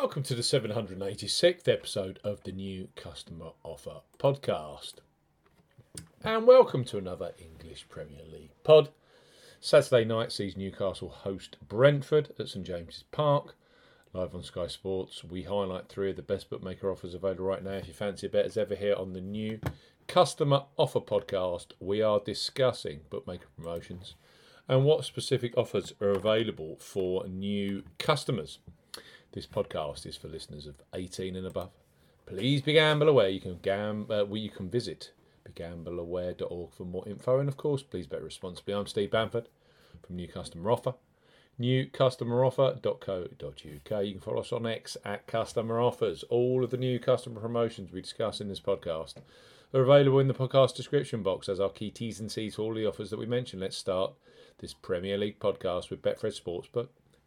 welcome to the 786th episode of the New Customer Offer Podcast. And welcome to another English Premier League pod. Saturday night sees Newcastle host Brentford at St James's Park. Live on Sky Sports, we highlight three of the best bookmaker offers available right now. If you fancy a bet as ever here on the new Customer Offer Podcast, we are discussing bookmaker promotions and what specific offers are available for new customers. This podcast is for listeners of 18 and above. Please be gamble aware. You can gam- uh, you can visit begambleaware.org for more info. And of course, please bet responsibly. I'm Steve Bamford from New Customer Offer. Newcustomeroffer.co.uk. You can follow us on X at Customer Offers. All of the new customer promotions we discuss in this podcast are available in the podcast description box as our key T's and C's for all the offers that we mentioned. Let's start this Premier League podcast with Betfred Sportsbook.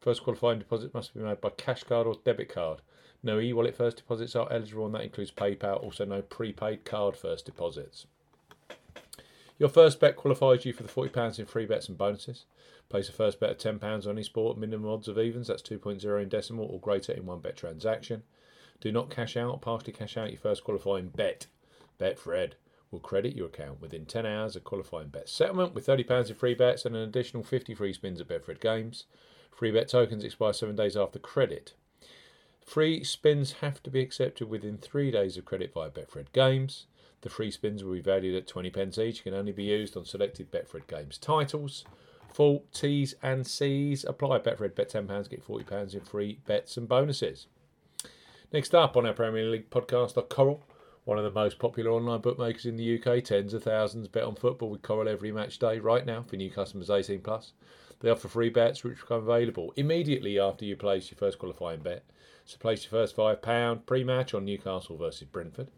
First qualifying deposit must be made by cash card or debit card. No e wallet first deposits are eligible, and that includes PayPal. Also, no prepaid card first deposits. Your first bet qualifies you for the £40 in free bets and bonuses. Place a first bet of £10 on any sport, minimum odds of evens, that's 2.0 in decimal or greater in one bet transaction. Do not cash out partially cash out your first qualifying bet. Betfred will credit your account within 10 hours of qualifying bet settlement with £30 in free bets and an additional 50 free spins at Betfred Games. Free bet tokens expire seven days after credit. Free spins have to be accepted within three days of credit via Betfred Games. The free spins will be valued at 20 pence each, can only be used on selected Betfred Games titles. Full T's and C's apply. Betfred bet £10, get £40 in free bets and bonuses. Next up on our Premier League podcast are Coral, one of the most popular online bookmakers in the UK. Tens of thousands bet on football with Coral every match day right now for new customers 18 plus. They offer free bets which become available immediately after you place your first qualifying bet. So place your first £5 pre match on Newcastle versus Brentford,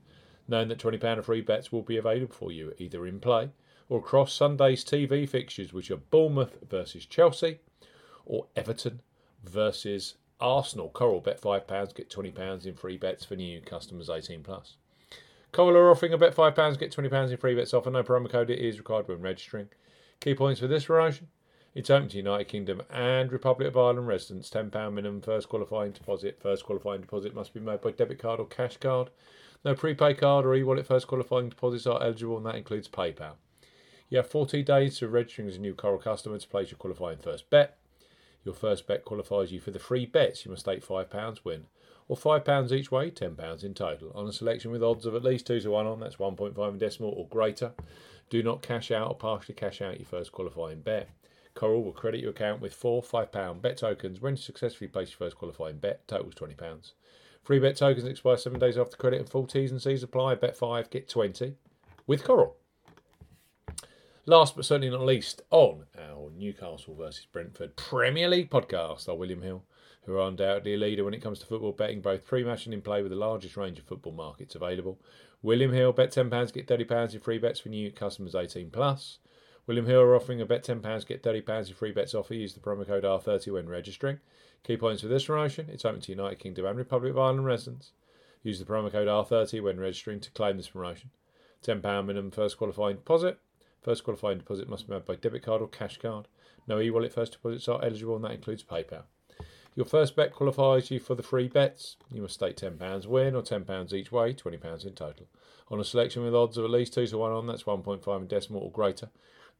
knowing that £20 of free bets will be available for you either in play or across Sunday's TV fixtures, which are Bournemouth versus Chelsea or Everton versus Arsenal. Coral bet £5, get £20 in free bets for new customers 18 plus. Coral are offering a bet £5, get £20 in free bets offer. No promo code it is required when registering. Key points for this promotion it's open to United Kingdom and Republic of Ireland residents. £10 minimum first qualifying deposit. First qualifying deposit must be made by debit card or cash card. No prepaid card or e wallet first qualifying deposits are eligible, and that includes PayPal. You have 14 days to registering as a new Coral customer to place your qualifying first bet. Your first bet qualifies you for the free bets. You must stake £5 win, or £5 each way, £10 in total, on a selection with odds of at least 2 to 1 on, that's 1.5 in decimal or greater. Do not cash out or partially cash out your first qualifying bet. Coral will credit your account with four £5 bet tokens when you successfully place your first qualifying bet, totals £20. Free bet tokens expire seven days after credit and full T's and C's apply. Bet 5, get 20 with Coral. Last but certainly not least, on our Newcastle versus Brentford Premier League podcast are William Hill, who are undoubtedly a leader when it comes to football betting, both pre match and in play, with the largest range of football markets available. William Hill, bet £10, get £30 in free bets for new customers 18 plus. William Hill are offering a bet £10, get £30 in free bets offer. Use the promo code R30 when registering. Key points for this promotion it's open to United Kingdom and Republic of Ireland residents. Use the promo code R30 when registering to claim this promotion. £10 minimum first qualifying deposit. First qualifying deposit must be made by debit card or cash card. No e wallet first deposits are eligible, and that includes PayPal. Your first bet qualifies you for the free bets. You must stake £10 win or £10 each way, £20 in total. On a selection with odds of at least 2 to 1 on, that's 1.5 in decimal or greater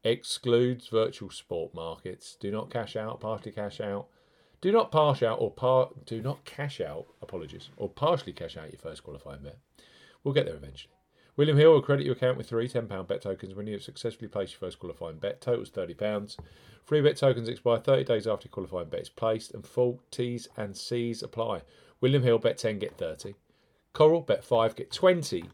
excludes virtual sport markets. Do not cash out, partially cash out. Do not pass out or par- do not cash out, apologies, or partially cash out your first qualifying bet. We'll get there eventually. William Hill will credit your account with three £10 bet tokens when you have successfully placed your first qualifying bet. Totals £30. Free bet tokens expire 30 days after qualifying bet is placed, and full T's and C's apply. William Hill bet 10, get 30. Coral bet 5, get 20.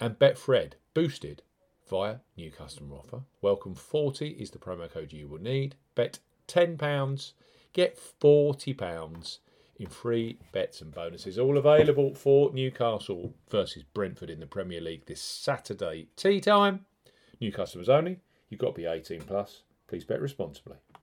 And Betfred boosted via new customer offer. Welcome 40 is the promo code you will need. Bet £10, get £40 in free bets and bonuses. All available for Newcastle versus Brentford in the Premier League this Saturday. Tea time. New customers only. You've got to be 18 plus. Please bet responsibly.